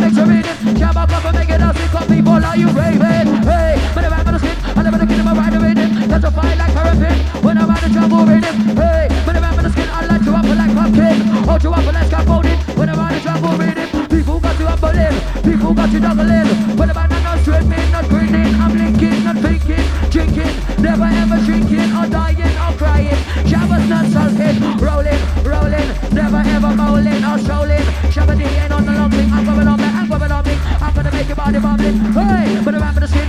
and make sure it is. Jabba, come and make it up. Sick of people, are you raving? Hey, but I'm gonna skip, I never get about right with it. That's a fight like paraffin. When I'm out of trouble with it. Hey, but I'm gonna skip, I like to up like pumpkin. Hold you up like scaffolding. When I'm out of trouble with it. People got to up a little. People got to double in. When I'm not swimming, not grinning. I'm linking, not thinking, drinking. Never ever drinking or dying or crying. Shabba's not sulking, rolling, rolling. Never ever bowling or strolling. Shabba ain't gonna body bubbling. Hey, but I'm the skin.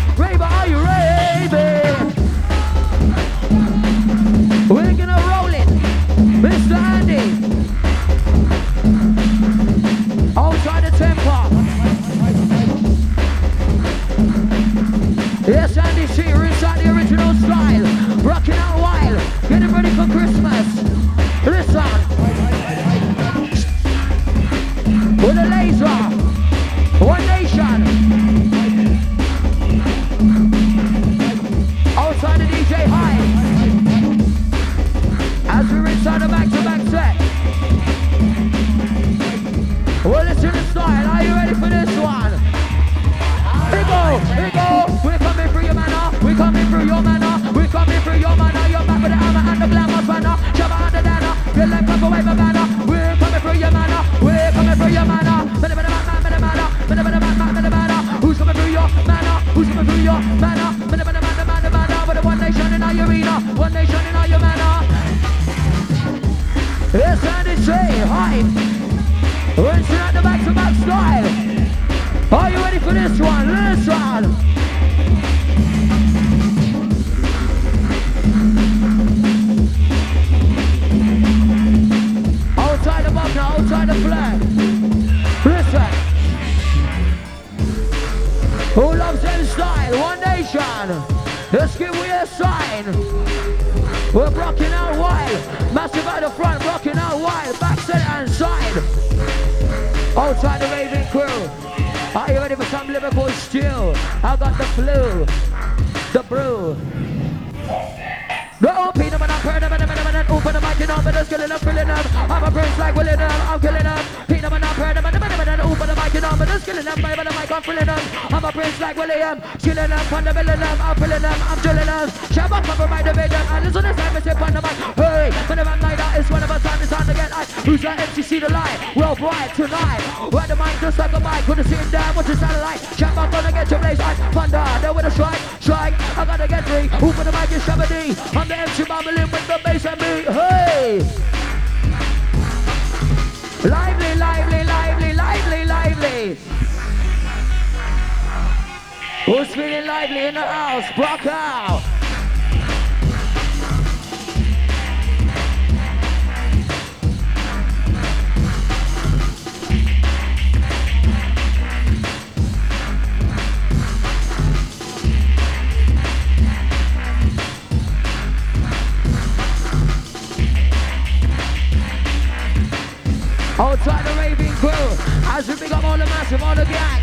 The massive, all the gang.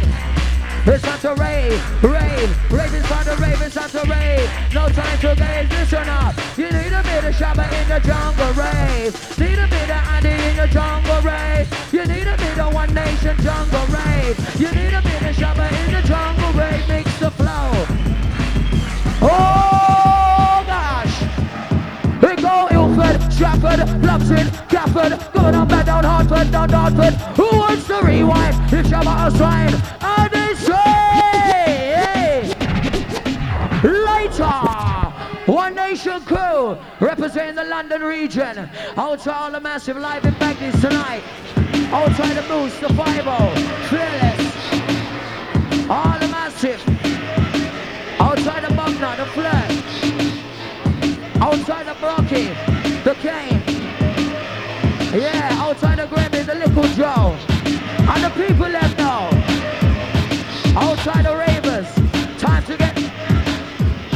It's time to rave, rave, rave is to rave, it's time to rave. No time to gaze, listen up. You need a bit of Shabba in the jungle rave. Need a bit of Andy in your jungle rave. You need a bit of One Nation jungle rave. You need a bit of Shabba in the jungle rave. Mix the flow. Oh gosh. We go Ilford, Stratford, Plumstead, Gafford, going on back down Hartford, down Dartford. Who wants to rewind? It's Shabba a sign. And One Nation crew representing the London region. Outside all the massive live in Bagdies tonight. Outside the Moose, the 5 Fearless. All the massive. Outside the Bugner, the Flirt. Outside the Brocky, the Kane. Yeah, outside the Grammy, the Little Joe. And the people left now. Outside the Ravers. Time to get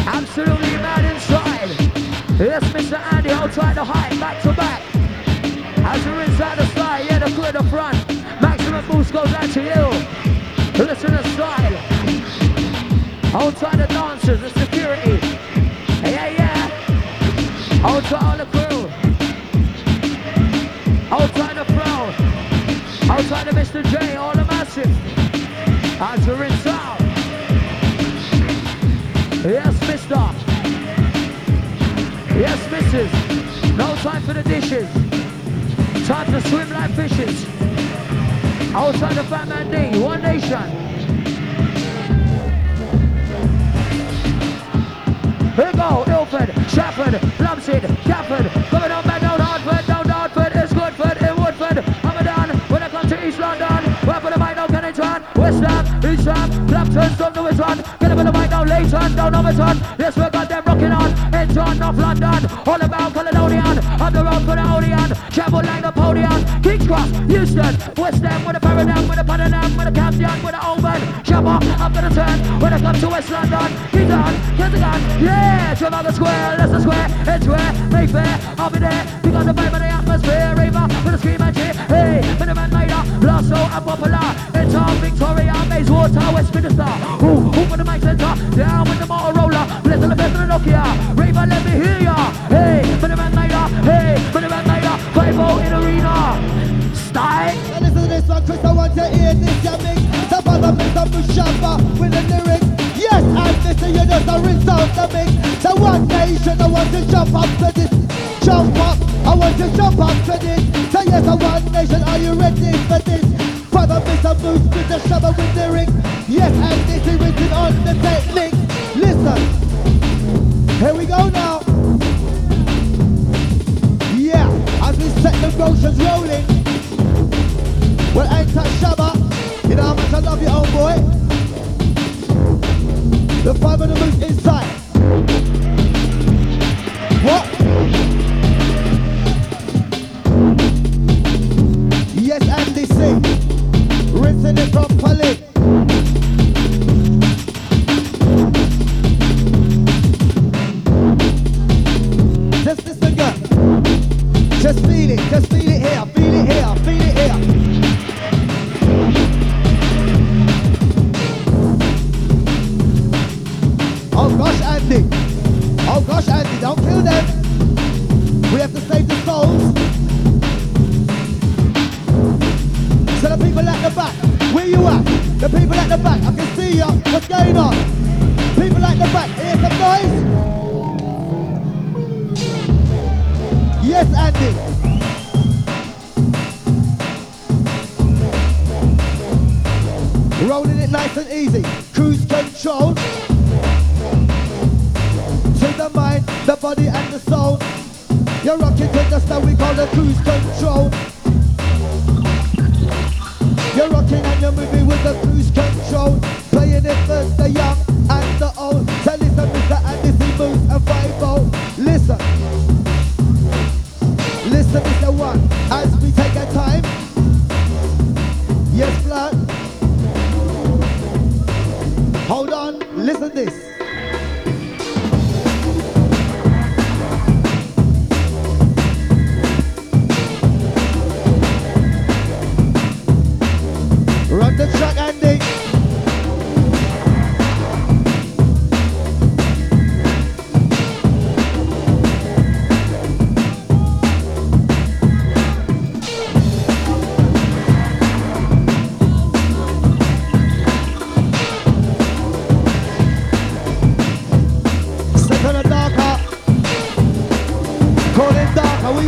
absolutely mad inside. Yes, Mr. Andy, try to hide back to back. As you're inside the slide, yeah, the at the front. Maximum boost goes out to you. Listen to style. Outside the dancers, the security. Yeah, yeah. Outside all the Mr. J, all the massive. As you're inside. Yes, mister. Yes, missus. No time for the dishes. Time to swim like fishes. Outside the Fat Man D, One Nation. Here we go, Ilford, Stratford, Plumstead, Gafford, coming on back Ham, Clapton, Stop the West One, get up in the mic now, Leyton, down Overton, yes we got them rocking on, Enton, North London, all about Caledonian, on the road for the Odeon, travel like Napoleon, King's Cross, Euston, West Ham, with a Paradigm, with a Padanam, with a Camden, with a Oban, Shabba, gonna turn, when I come to West London, he's on, Kensington, yeah, Trafalgar Square, Leicester Square, Edgware, Mayfair, I'll be there, because the vibe of the atmosphere, Raver, with a scream and cheer, hey, Miniman later, Blasto and Popular, it's all Victoria, Water, Westminster, ooh, who for the mic center, down with the Motorola, bless the best of the Nokia, Raver, let me hear ya, hey, Miniman later, hey, Miniman later, 5 in arena, style. And listen to this one, Chris, I want to hear this, ya mix. The bottom is a Mushamba uh, with the lyrics. Yes, this is you just a rinse out the mix. The one nation, I want to jump up to this. Jump up, I want to jump up to this. So yes, a one nation, are you ready for this? Brother, Mr. Moose with the shabba with ring. Yes, and this is written on the technique. Listen, here we go now. Yeah, as we set the motions rolling. Well, ain't that shabba? You know how much I love you, old boy? The five of the moose inside. What?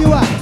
you are.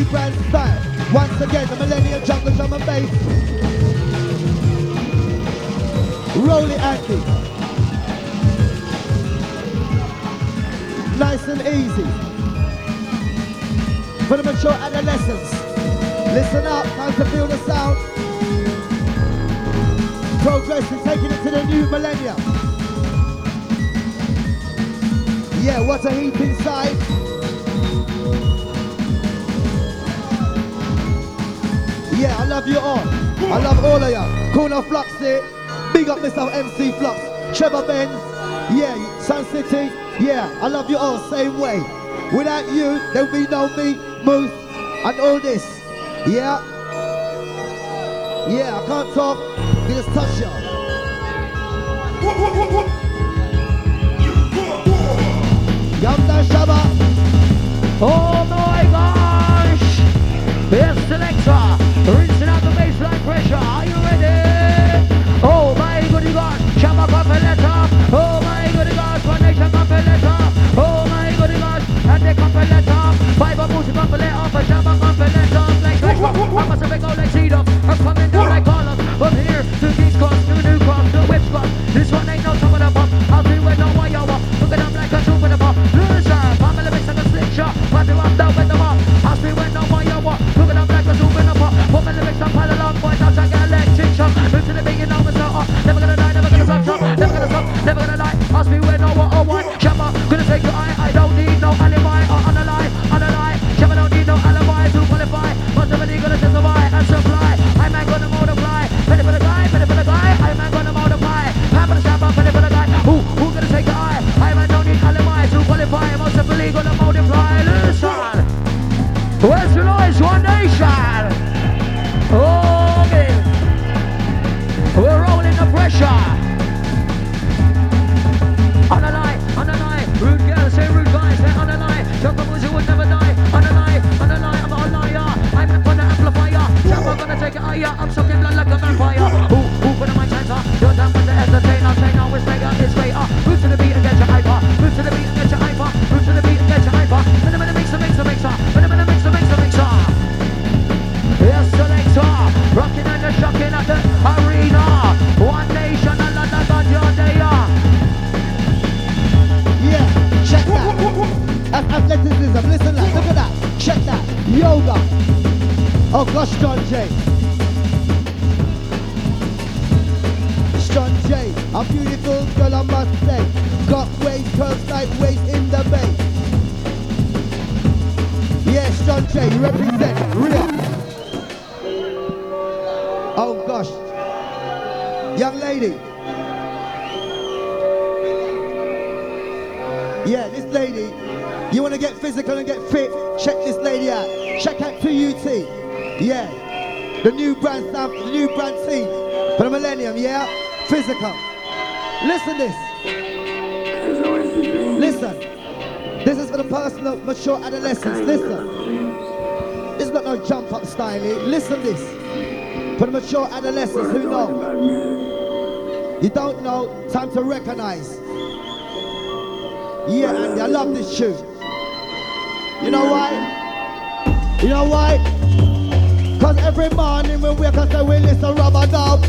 New brand style. Once again, the Millennium Jungle on and Bass. Roll it, Andy. nice and easy. For the mature adolescents, listen up, time to feel the sound. Progressing, taking it to the new millennium. Yeah, what a heap inside. Yeah, I love you all. I love all of you. Corner Flux here. Big up Mr. MC Flux. Trevor Benz. Yeah, Sun City. Yeah, I love you all same way. Without you, there will be no me, Moose, and all this. Yeah. Yeah, I can't talk. I just touch y'all. Yamda Shabba. Oh my gosh! Yes, selector, rinsing out the baseline pressure. Are you ready? Oh my goody gosh, Shabba Capeletta. Oh my goody gosh, One Nation Capeletta. Oh my goody gosh, and the Capeletta. Five of Booty Capeletta, for Shabba Capeletta. Like fresh one, I must have go like Cedar. I'm coming down like Carlos. From here to King's Cross, to New Cross, to Whipps Cross. This one ain't Listen this. Listen. This is for the personal, mature adolescents. Listen. Is not no jump up style. eh? Listen this. For the mature adolescents who know. You don't know, time to recognize. Yeah, Andy, I love this tune. You know why? You know why? Because every morning we wake up we listen rubber dub.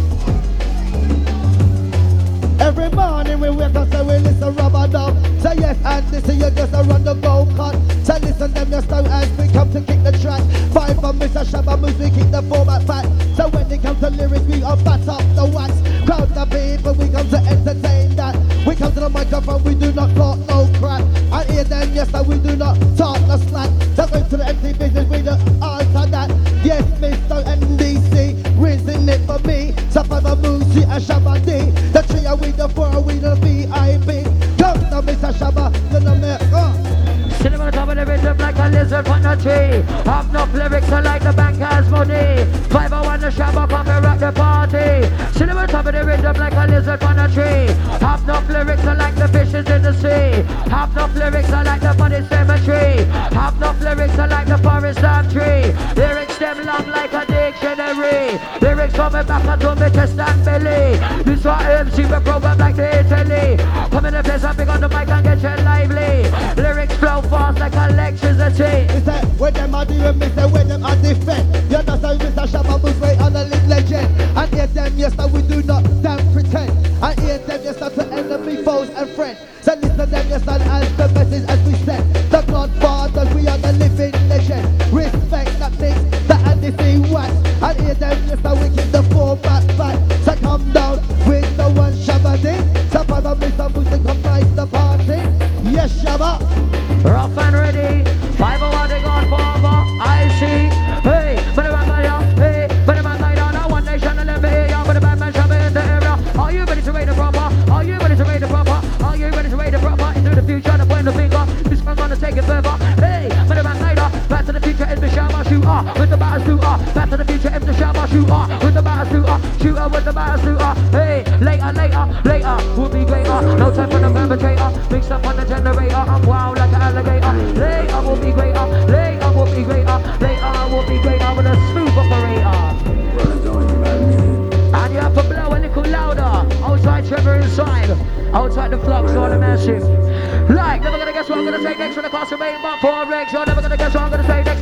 Every morning we wake up and we listen rubber dub. Say yes and this is you just a run the go cut. Say listen them your style as we come to kick the track. Five for Mr. Shabba moves we keep the format fat. So when it comes to lyrics we are fat up the wax. Crowd the people we come to entertain that. We come to the microphone we do not talk no crap. And hear them yes and we do not talk no slack. So going to the empty business we don't answer that. Yes Mr. Andy C, raising it for me. So for the Moosey a Shabba D. The trio we the four we the VIP. Come to Mr. Shabba, you know me. A lizard on a tree. Have enough lyrics so like the bank has money. 501 the shabba come and rock the party. Sitting on the top of the rhythm like a lizard on a tree. Have enough lyrics so like the fishes in the sea. Have enough lyrics so like the funny cemetery. Have enough lyrics so like the forest and tree. Lyrics them long like a dictionary. Lyrics coming back onto me chest and belly. This what MC we program like the Italy. Come in the place and pick on the mic and get you lively. Lyrics flow fast like Me say, where them are doing, me say, where them are defend. You understand, Mr. Shabba Moose, way on the lead legend. I hear them, yes, that we do not damn pretend. I hear them, yes, that to enemy, foes, and friends. So listen them, yes, and with the. Back to the future the shabba shooter with the batter shooter. Shooter with the batter shooter. Hey, later, later, later will be greater. No time for the perpetrator. Mixed up on the generator. I'm wild like an alligator. Later will be greater. Later will be greater. Later will be greater with a smooth operator. And you have to blow a little louder. Outside Trevor inside. Outside the flux or the massive. Like, never gonna guess what I'm gonna say next when the class remain but for Rex. You're never gonna guess what I'm gonna say next.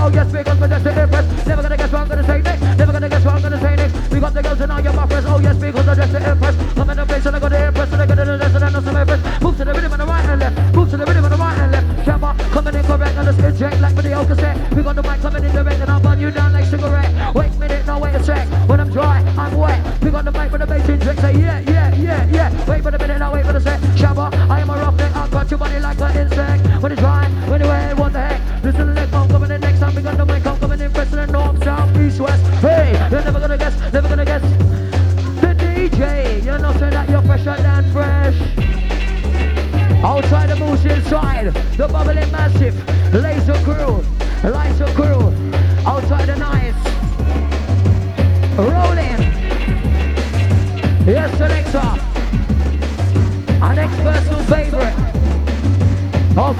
Oh yes, because we're just to impress. Never gonna guess what I'm gonna say next. Never gonna guess what I'm gonna say next. Pick up the girls and you're my press. Oh yes, because I'm just to impress. Come in the place and I'm gonna impress. And I'm gonna do and I know some impress. Move to the rhythm on the right and left. Move to the rhythm on the right and left. Shabba, coming in correct and let's inject like video cassette. We got the mic coming in direct and I'll burn you down like cigarette. Wait a minute, no wait a sec. When I'm dry, I'm wet. We got the mic with the bass inject. Say yeah, yeah, yeah, inside, the bubbling massive, laser crew, laser crew, outside the nice, rolling. Yes, selector, our next personal favorite. Oh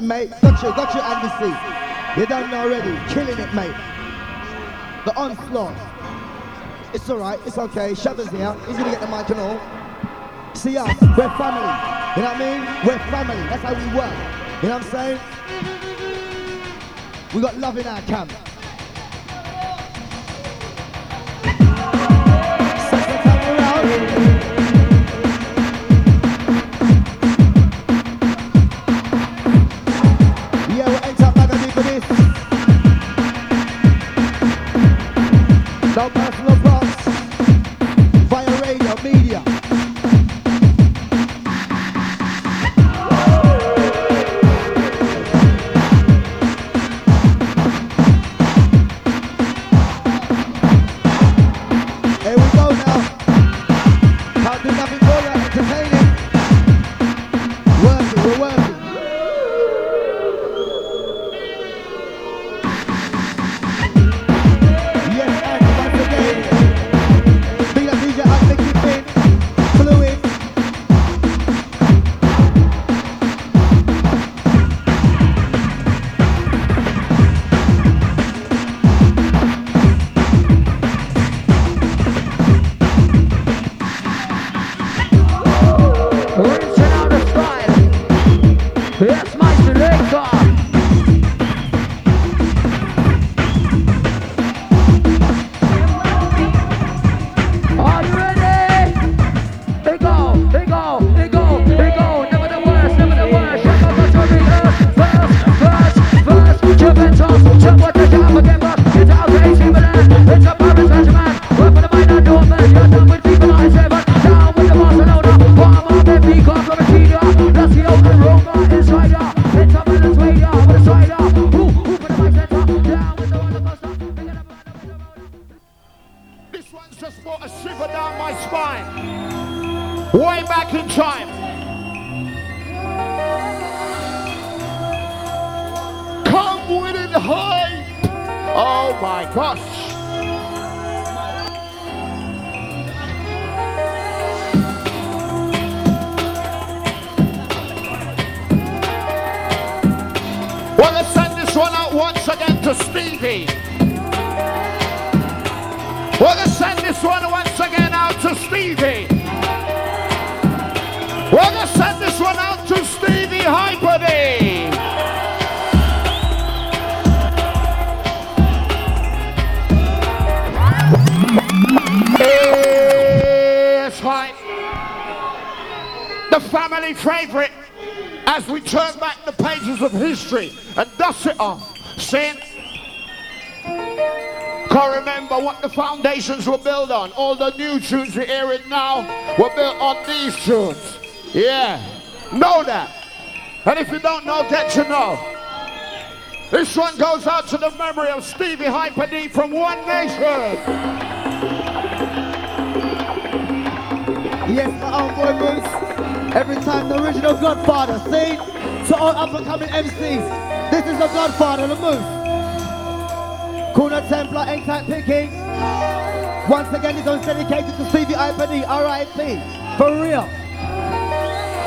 time, mate. Got you, got you, Andy C. You done already. Killing it, mate. The onslaught. It's alright, it's okay. Shadow's here. He's gonna get the mic and all. See us, we're family. You know what I mean? We're family. That's how we work. You know what I'm saying? We got love in our camp. High. Oh my gosh. Well, let's send this one out once again to Stevie. We're gonna send this one once again out to Stevie. We're gonna send this one out to Stevie Hyperdy. Family favorite as we turn back the pages of history and dust it off. Saying can't remember what the foundations were built on. All the new tunes we're hearing now were built on these tunes. Yeah, know that. And if you don't know, get to know. This one goes out to the memory of Stevie Hyper D from One Nation. Yes, my own boy Moose. Every time the original Godfather. See? To all up and coming MCs. This is the Godfather, the move. Kuna Templar, ain't type picking. Once again, this one's dedicated to Stevie Hyper D, R.I.P. For real.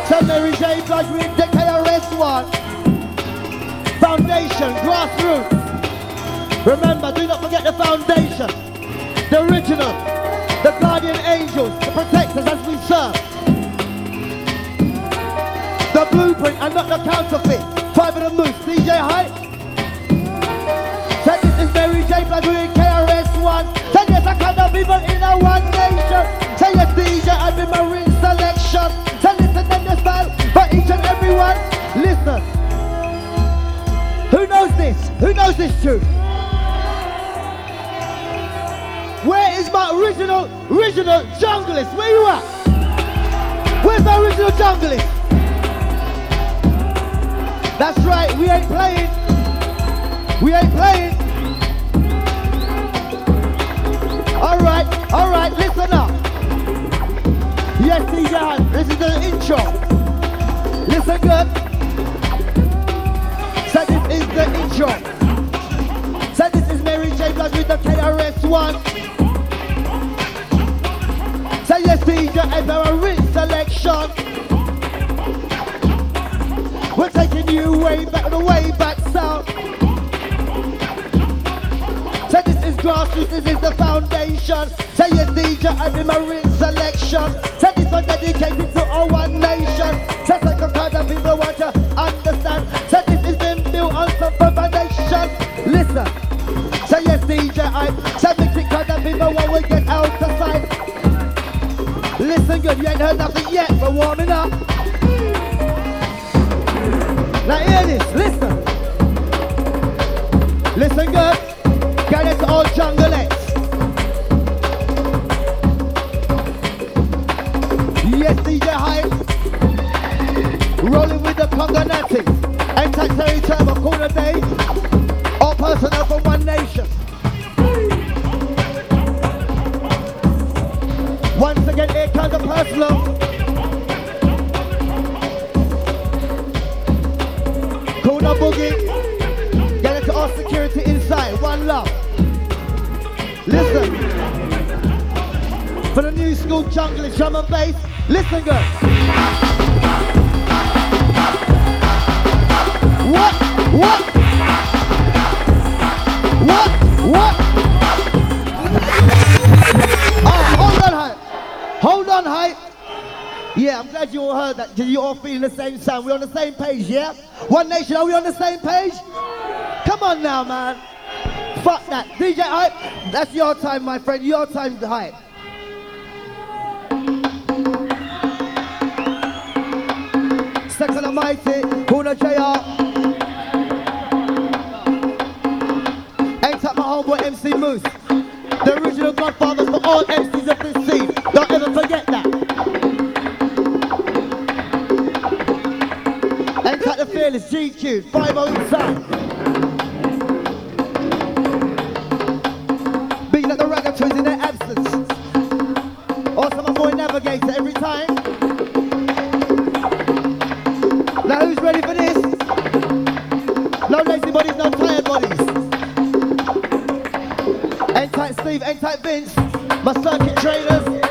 To Mary J. Blige with the KRS One. Foundation, grassroots. Remember, do not forget the foundation. The original. The guardian angels, the protectors as we serve. The blueprint and not the counterfeit. Five of the moose, DJ Hype. Say this is Mary J. Blige doing KRS-One. Say yes, I kind of people in a one nation. Say yes, DJ, I've been marine selection. Say listen to the style for each and every one. Listen. Who knows this? Who knows this tune? Where is my original, original junglist? Where you at? Where's my original junglist? That's right, we ain't playing. We ain't playing. All right, all right, listen up. Yes, DJ Han, this is the intro. Listen good. So this is the intro. So this is Mary J. Blige with the KRS-One. So Say yes, DJ, and a rich selection. We're taking you way back, the way back south. Say this is grassroots, this is the foundation. Say yes, DJ, and a rich selection. Say this one dedicated to our one nation. Say second kind of people want to understand. Say this is been built on some foundation. Listen. Say yes, DJ, I say mix it kind of people when we get out the sight. Listen good, you ain't heard nothing yet, we're warming up. Now hear this, listen. Listen good. Get it all jungleettes. Yes, DJ Hype. Rolling with the Conganati. Anti-Terry Turbo, Corner Day. All personnel from one nation. Once again, here comes the personal. Corner Boogie. Get into our security inside. One love. Listen. For the new school jungle drum and bass. Listen good. What? What? What? What? Oh, hold on, hype. Hold on, hype. Yeah, I'm glad you all heard that. You all feeling the same sound. We're on the same page, yeah? One nation, are we on the same page? Come on now, man. Fuck that. DJ Hype, that's your time, my friend. Your time to hype. Second Almighty, Kuna JR. Ain't up my homeboy MC Moose. The original godfather for all MCs of this scene. Don't ever forget fearless GQ, 5 inside. Being at the ragga twins in their absence. Also my boy Navigator every time. Now who's ready for this? No lazy bodies, no tired bodies. Ain't tight Steve, ain't tight Vince, my circuit trainers.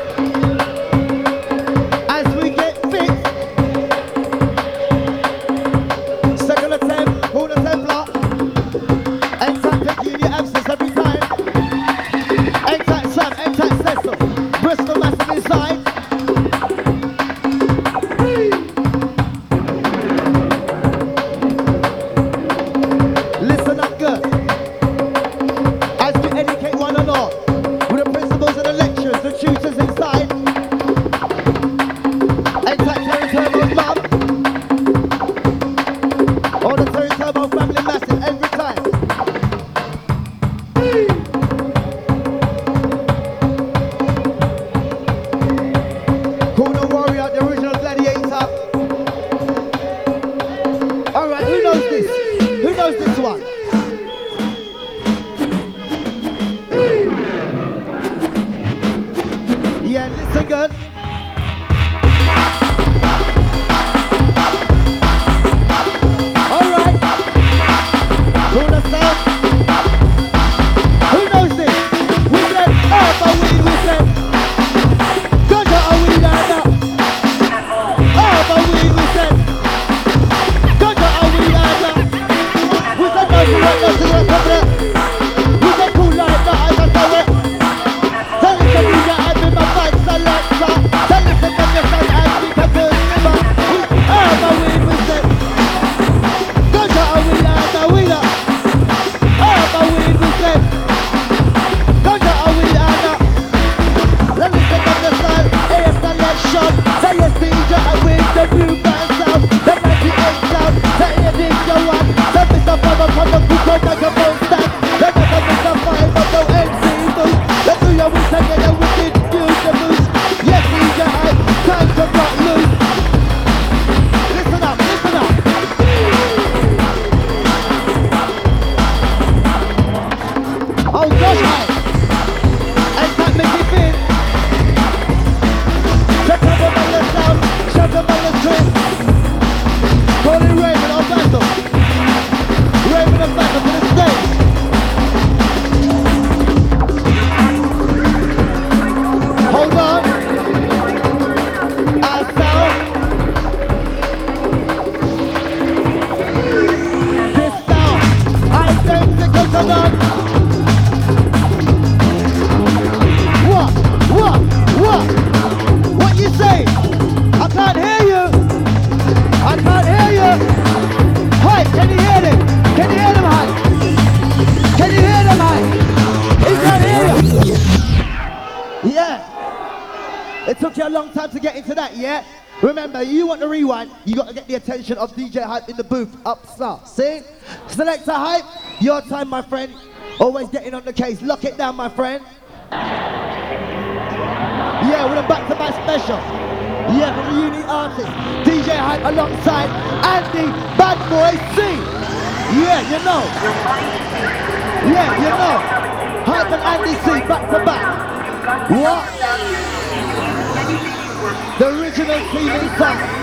out. See? Selector hype. Your time, my friend. Always getting on the case. Lock it down, my friend. Yeah, we're back-to-back special. Yeah, from the unique artist. DJ Hype alongside Andy Bad Boy C. Yeah, you know. Yeah, you know. Hype and Andy C back-to-back. What? The original TV song.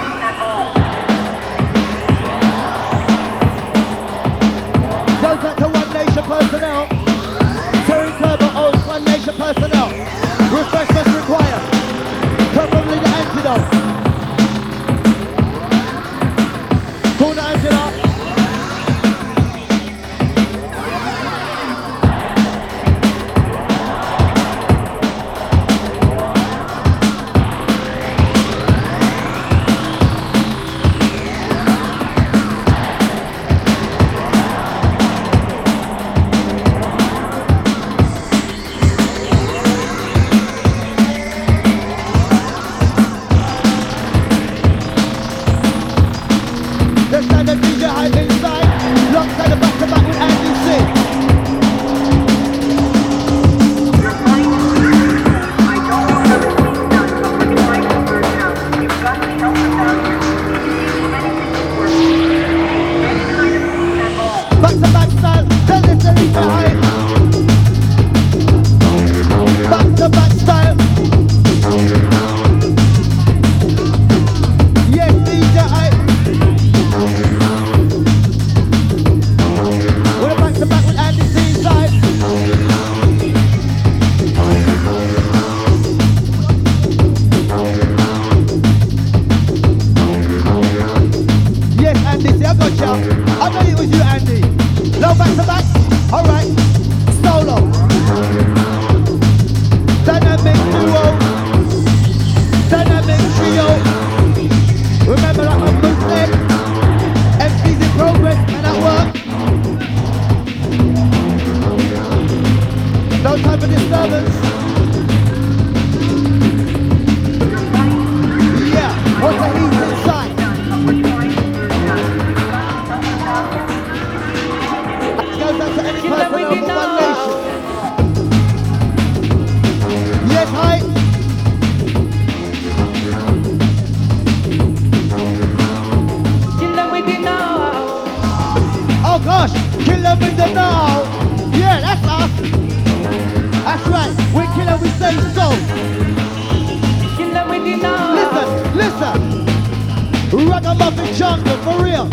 jungle for real.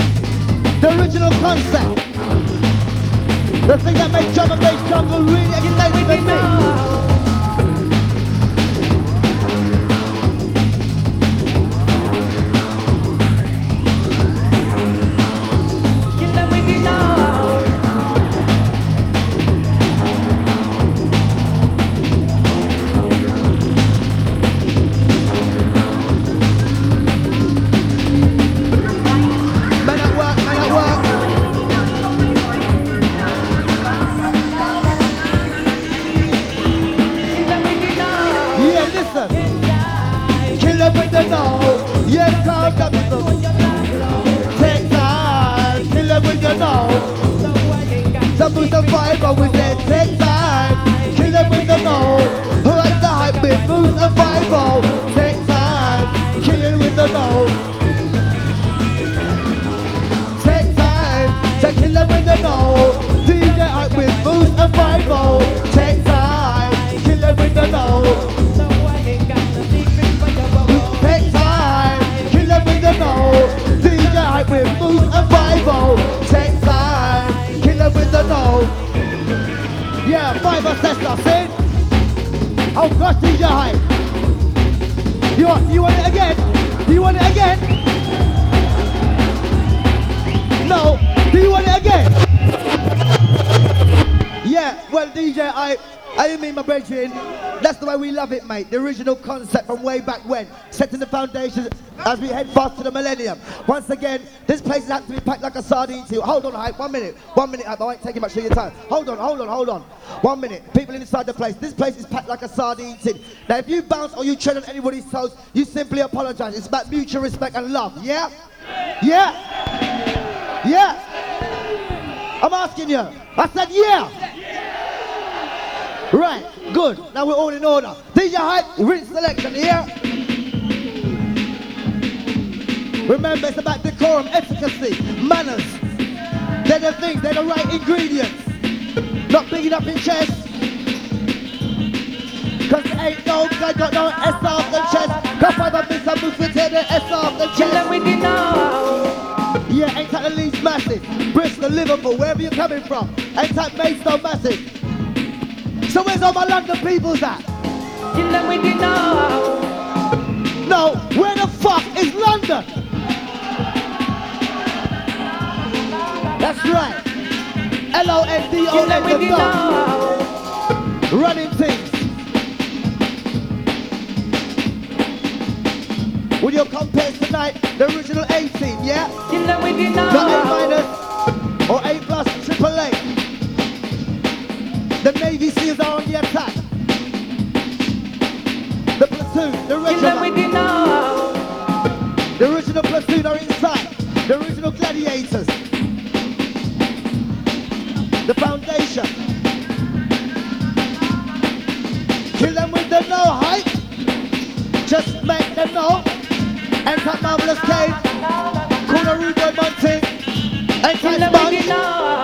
The original concept. The thing that makes jungle made jungle really exciting to me. Foundations as we head fast to the millennium. Once again, this place to be packed like a sardine too. Hold on, hype, one minute, one minute. I won't take you much of your time. Hold on, hold on, hold on. One minute, people inside the place. This place is packed like a sardine tin. Now, if you bounce or you tread on anybody's toes, you simply apologize. It's about mutual respect and love. Yeah? Yeah? Yeah? I'm asking you. I said yeah. Right, good. Now we're all in order. DJ Hype, rinse selection here. Remember, it's about decorum, efficacy, manners. They're the things, they're the right ingredients. Not bigging up in chest. Cause ain't no, I got no S off the chest. Cause I don't miss a move with the S off the chest. with the know. Yeah, ain't that the least massive? Bristol, Liverpool, wherever you're coming from. Ain't that Maidstone massive? So where's all my London peoples at? Them with the know. No, where the fuck is London? That's right. Kill L-O-N-D-O-N, the the dog. Running things. With your compares tonight, the original 18, yeah? Kill them with the Not A minus or A plus, triple A. The Navy SEALs are on the attack. The platoon, the Kill them with regiment, the know. the original platoon are inside. The original gladiators. The foundation. Kill them with the no hype. Just make them know. Enter Marvelous Cave. Kuna Rubo Monty. Kill Enter them with the Sponge.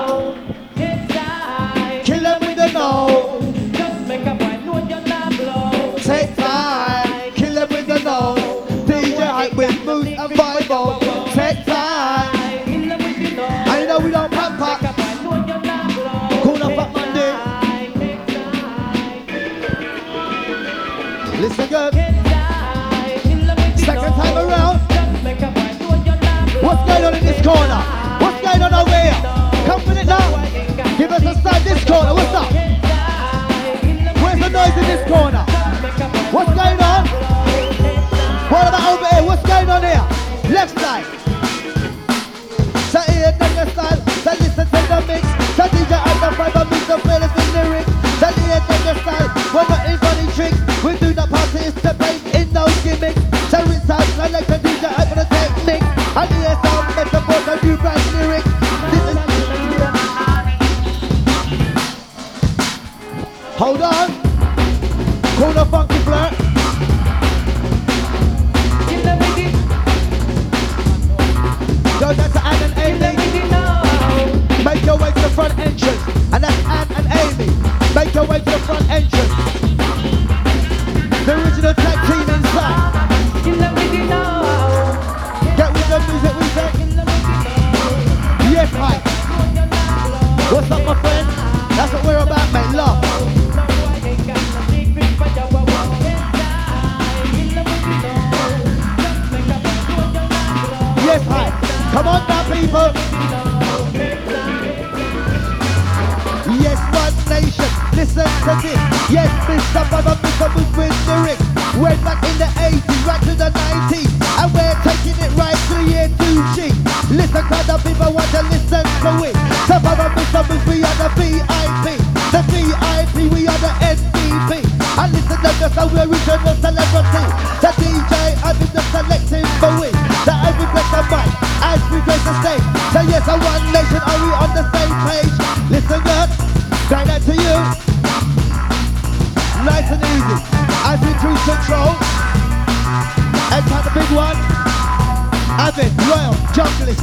Corner? What's going on over here? Come with it now. Give us a sign this corner. What's up? Where's the noise in this corner? What's going on? What about over here? What's going on here? Left side. So here, then your style. So listen to the mix. So DJ and the fiber mix the players with lyrics. So here, then your style. We're not in funny tricks. We do not participate in those gimmicks. So it's. I like the Hold on. Call the funky flirt. Go down to Anne and Amy. Make your way to the front entrance. And that's Anne and Amy. Make your way to the front entrance. The original tag team inside. Get with the music we say. Yes, hi. What's up, my friend? That's what we're about, mate. Love. Come on now, people. Yes, one nation. Listen to this. Yes, Mr. Baba, Mr. Move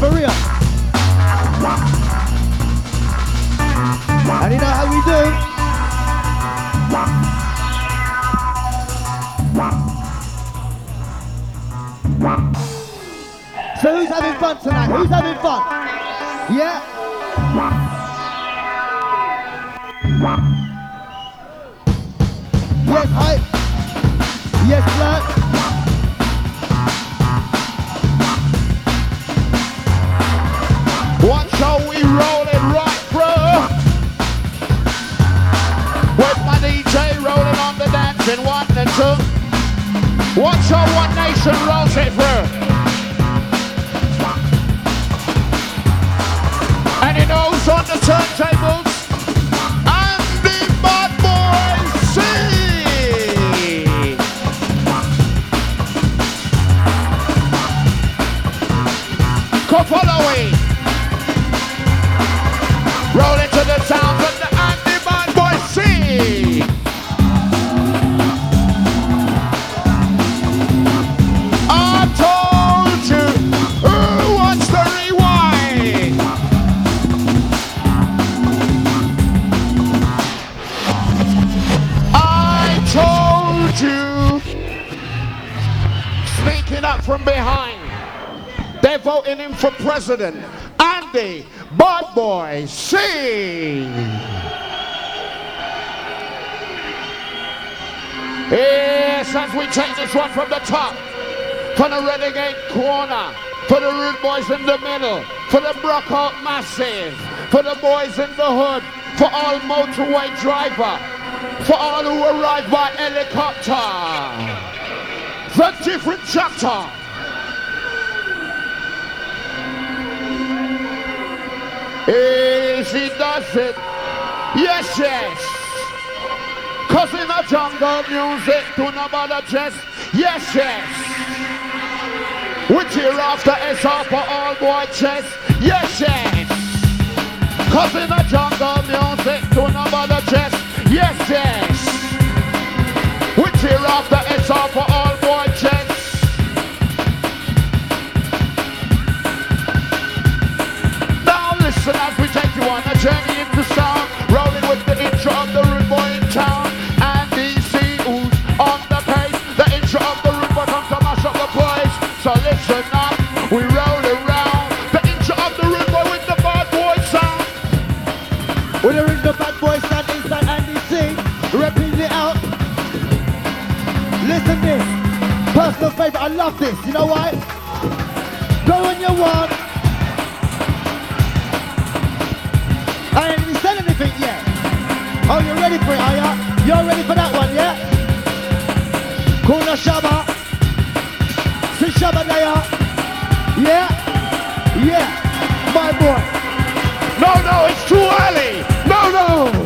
for real. Voting him for president. Andy, bad boy, sing. Yes, as we take this one from the top. For the renegade corner. For the rude boys in the middle. For the Brockout massive. For the boys in the hood. For all motorway driver. For all who arrive by helicopter. The different chapter. If he does it, yes, yes. Cause in the jungle music, do not bother chest, yes, yes. We tear off the S off for all boy chest, yes, yes. Cause in the jungle music, do not bother chest, yes, yes. We tear off the S off for all love this, you know why? Go when you want. I ain't even said anything yet. Oh, you ready for it, are ya? You're ready for that one, yeah? Kuna Shabba. Si Shabba Naya. Yeah? Yeah. My boy. No, no, it's too early. No, no.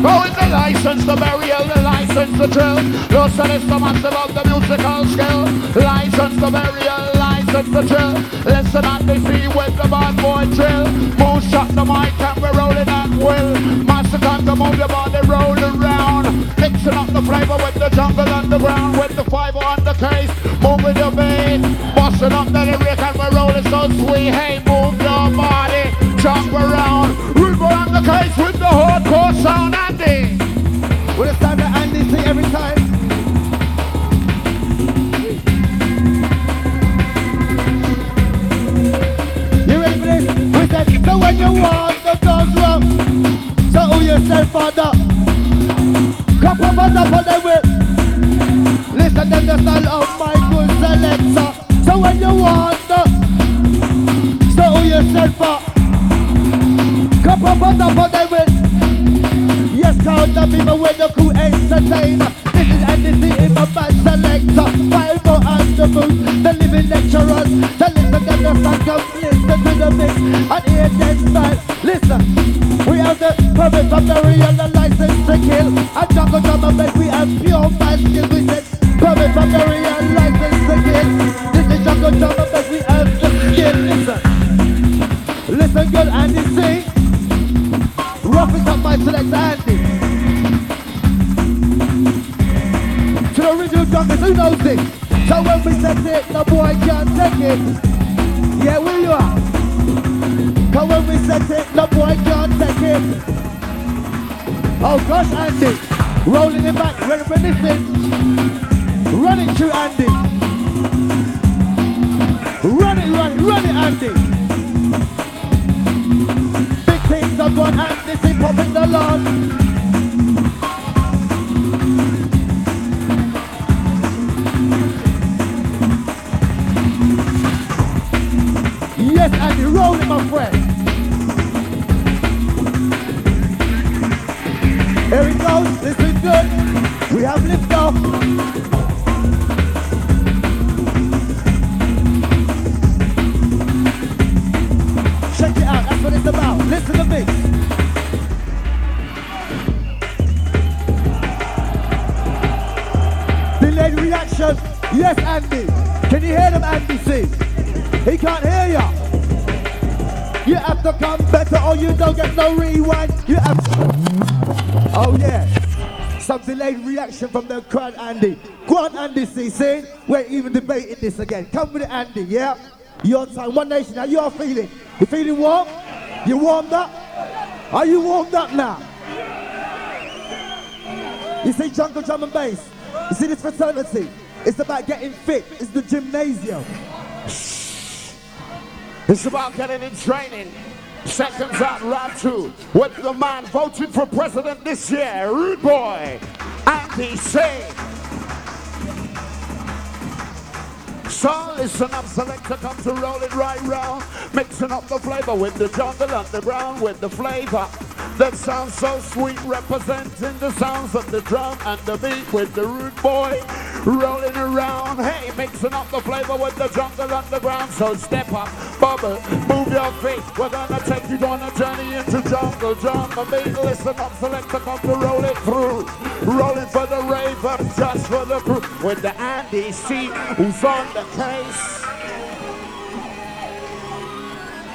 Oh, it's the license, the burial, the license, the drill. No son is the master of the musical skill. License, the burial, license, the drill. Listen and they see with the bad boy drill. Move shot the mic and we're rolling at will. Master time to move your body, roll around. Mixing up the flavor with the jungle underground. With the five on the case, moving your beat. Busting up the lyric and we're rolling so sweet. Hey, move your body, jump around. The case with the hardcore sound, Andy. With it's time to Andy see every time. You ready for this? We said, so when you want the guns wrong, so who yourself father. Come up and up on the whip. Listen to the style of my good up on the whip. Yes, count the people with the crew entertainer. This is anything in my band selector. Five more on the the living lecturers. The listen to the song, listen to the mix and hear them style. Listen, we have the permit from the real the license to kill. And jungle drum and bass, we have pure band skills. To the who knows this? So when we set it, the boy can't take it. Yeah, you are? Cause when we set it, the boy can't take it. Oh gosh, Andy. Rolling it back, reminiscing. Running through Andy. Run it, run it, run it, Andy. Big things are gone and this is popping the lawn. Roll it, my friend. Here it goes, listen good. We have lift off. Check it out, that's what it's about. Listen to me. Delayed reaction. Yes, Andy. Can you hear them, Andy? See? He can't hear ya. You have to come better or you don't get no rewind. You have to. Oh, yeah. Some delayed reaction from the crowd, Andy. Go on, Andy, see? We're even debating this again. Come with it, Andy, yeah? Your time, One Nation, how you all feeling? You feeling warm? You warmed up? Are you warmed up now? You see jungle drum and bass. You see this fraternity. It's about getting fit. It's the gymnasium. It's about getting in training. Seconds out, round two. With the man voting for president this year, Rude Boy, Andy C. So listen up, selector come to roll it right round. Mixing up the flavor with the jungle underground with the flavor. That sounds so sweet, representing the sounds of the drum and the beat with the rude boy rolling around. Hey, mixing up the flavor with the jungle underground. So step up, bubble, move your feet. We're gonna take you on a journey into jungle and beat. Listen up, selector come to roll it through. Rolling for the raver, just for the crew. With the Andy C, who's on the case.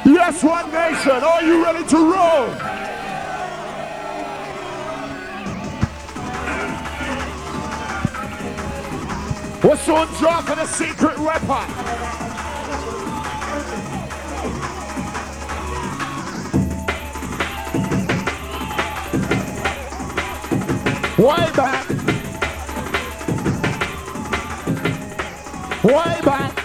Yes, One Nation, are you ready to roll? What's on drop for the secret weapon? Way back. Way back.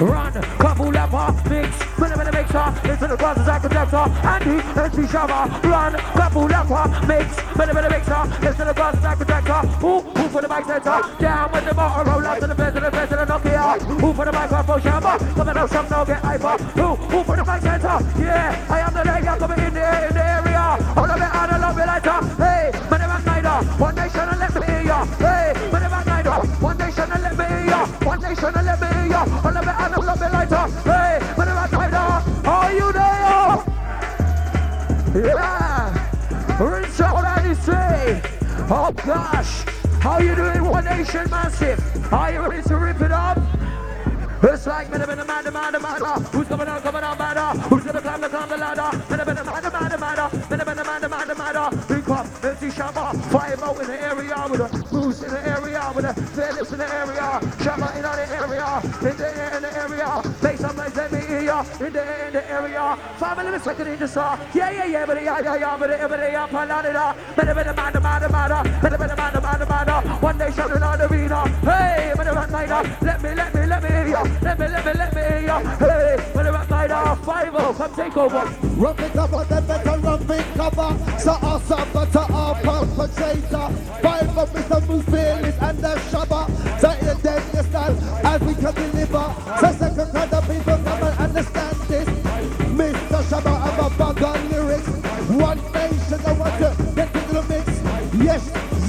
Run, couple leper, mix, minute minute mixer, into the glasses I conductor, Andy, MC Shabba, run, couple leper, mix, minute minute mixer, into the glasses I conductor, who, who for the mic center, down with the motor, roll out to the fence, to the fence, to the Nokia, who for the microphone, Shabba, coming out, some no get hyper, who, who for the mic center, yeah, I am the lady, I'm coming in the, in the area, I love it, I love it lighter, hey, man nighter, uh, one nation and let me hear ya, hey, man nighter, uh, one nation and let me hear ya, one nation and let me hear ya, it, I it Yeah, rinse out I say, oh gosh, how you doing, one nation massive, are you ready to rip it up? It's like minute minute man, a man, a man, who's coming out, coming out, man, uh? who's gonna climb the climb the ladder, minute minute man, a man, a man, uh? minute minute man, a man, a man, uh? we come, MC Shabba, five out in the area with a boost in the area with a Phillips in the area, shabba in the area, in the area, in the in the area, five minutes second in the saw, yeah yeah yeah, but yeah yeah yeah, but yeah but yeah, minute minute man, the man, man, minute minute man, the man, man, one day shouting on the arena, hey, minute man, let me let me let me hear ya. Let me, let me, let me hear ya. Hey, the rock night off, five oh, come take over. Rump it up, then better rump it cover. So awesome, but to our perpetrator. Five of Mr. Moose and the shabba. So in the deadly style, as we can deliver. So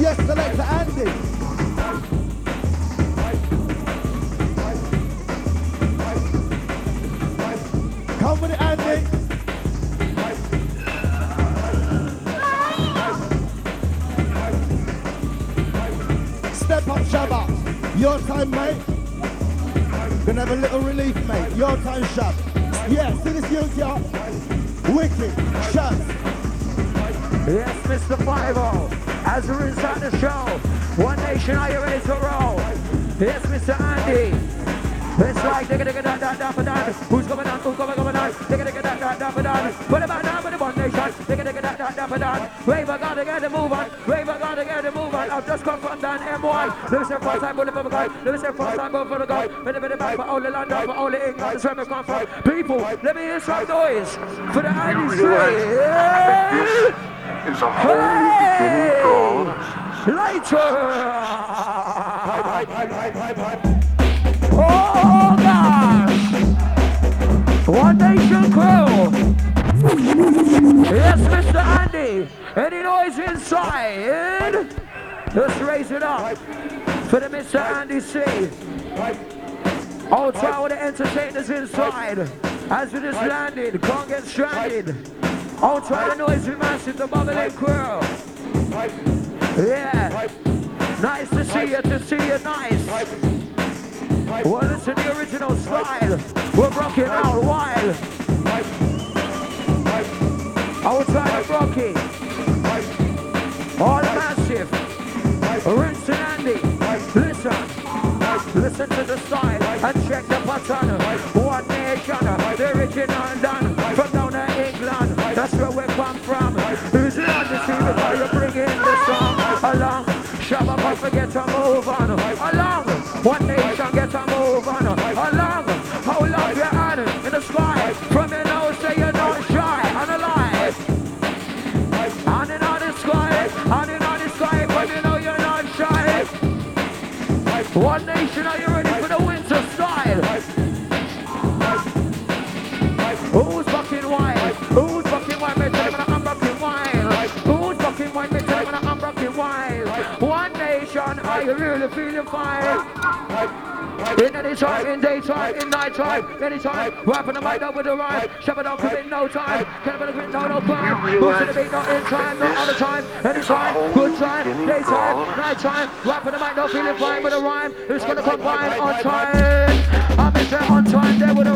Yes, selector Andy. Come with it, Andy. Step up, Shabba. Your time, mate. Gonna have a little relief, mate. Your time, Shab. Yeah, see this youth, y'all. Wicked. Shab. Yes, Mr. Five as we're inside the show. One nation, are you ready to roll? Yes, Mr. Andy. It's like digga digga da da da ba da. Who's coming on? Who's coming coming on? Digga digga da da da da. Put it back down with the one nation. Digga digga da da da ba da. Raver gotta get the move on. Raver gotta get the move on. I've just come from down M1. Let me say first time bullet for the guy. Me say first time bullet for the guy. Bit a bit of back for only London, for only England. That's where we come from. People, let me hear some noise for the Andy Street. Is a whole beginning all us. Later. Oh gosh! One nation crew. Yes, Mr. Andy. Any noise inside. Let's raise it up for the Mr. Andy C. With the entertainers inside. As we just landed, can't get stranded. Outside the noisy massive, the bubbling crew. Yeah. Nice to see you, to see you nice. Well, listen to the original style. We're rocking out wild. Outside of Rocky. All massive. Rinse and Andy. Listen. Listen to the style and check the pattern. One nation, the original bringing the song along. Shabba Papa get a move on. Along. One nation get a move on. Along. How long you on in the sky? From your nose say you're not shy and alive. On and on the sky, on and on the sky, but you know you're not shy. One nation, are you ready for the winter style? You really feeling fine? In any time, in daytime, in night time, anytime. Rapping the mic up with the rhyme. Shove it up, commit no time. Can't be quit, no, no crime. Who's to the beat, not in time, not all the time. Anytime, good time, daytime, night time. Rapping the mic, no feeling fine with a rhyme. Who's gonna combine on time? I'm in there on time, there with a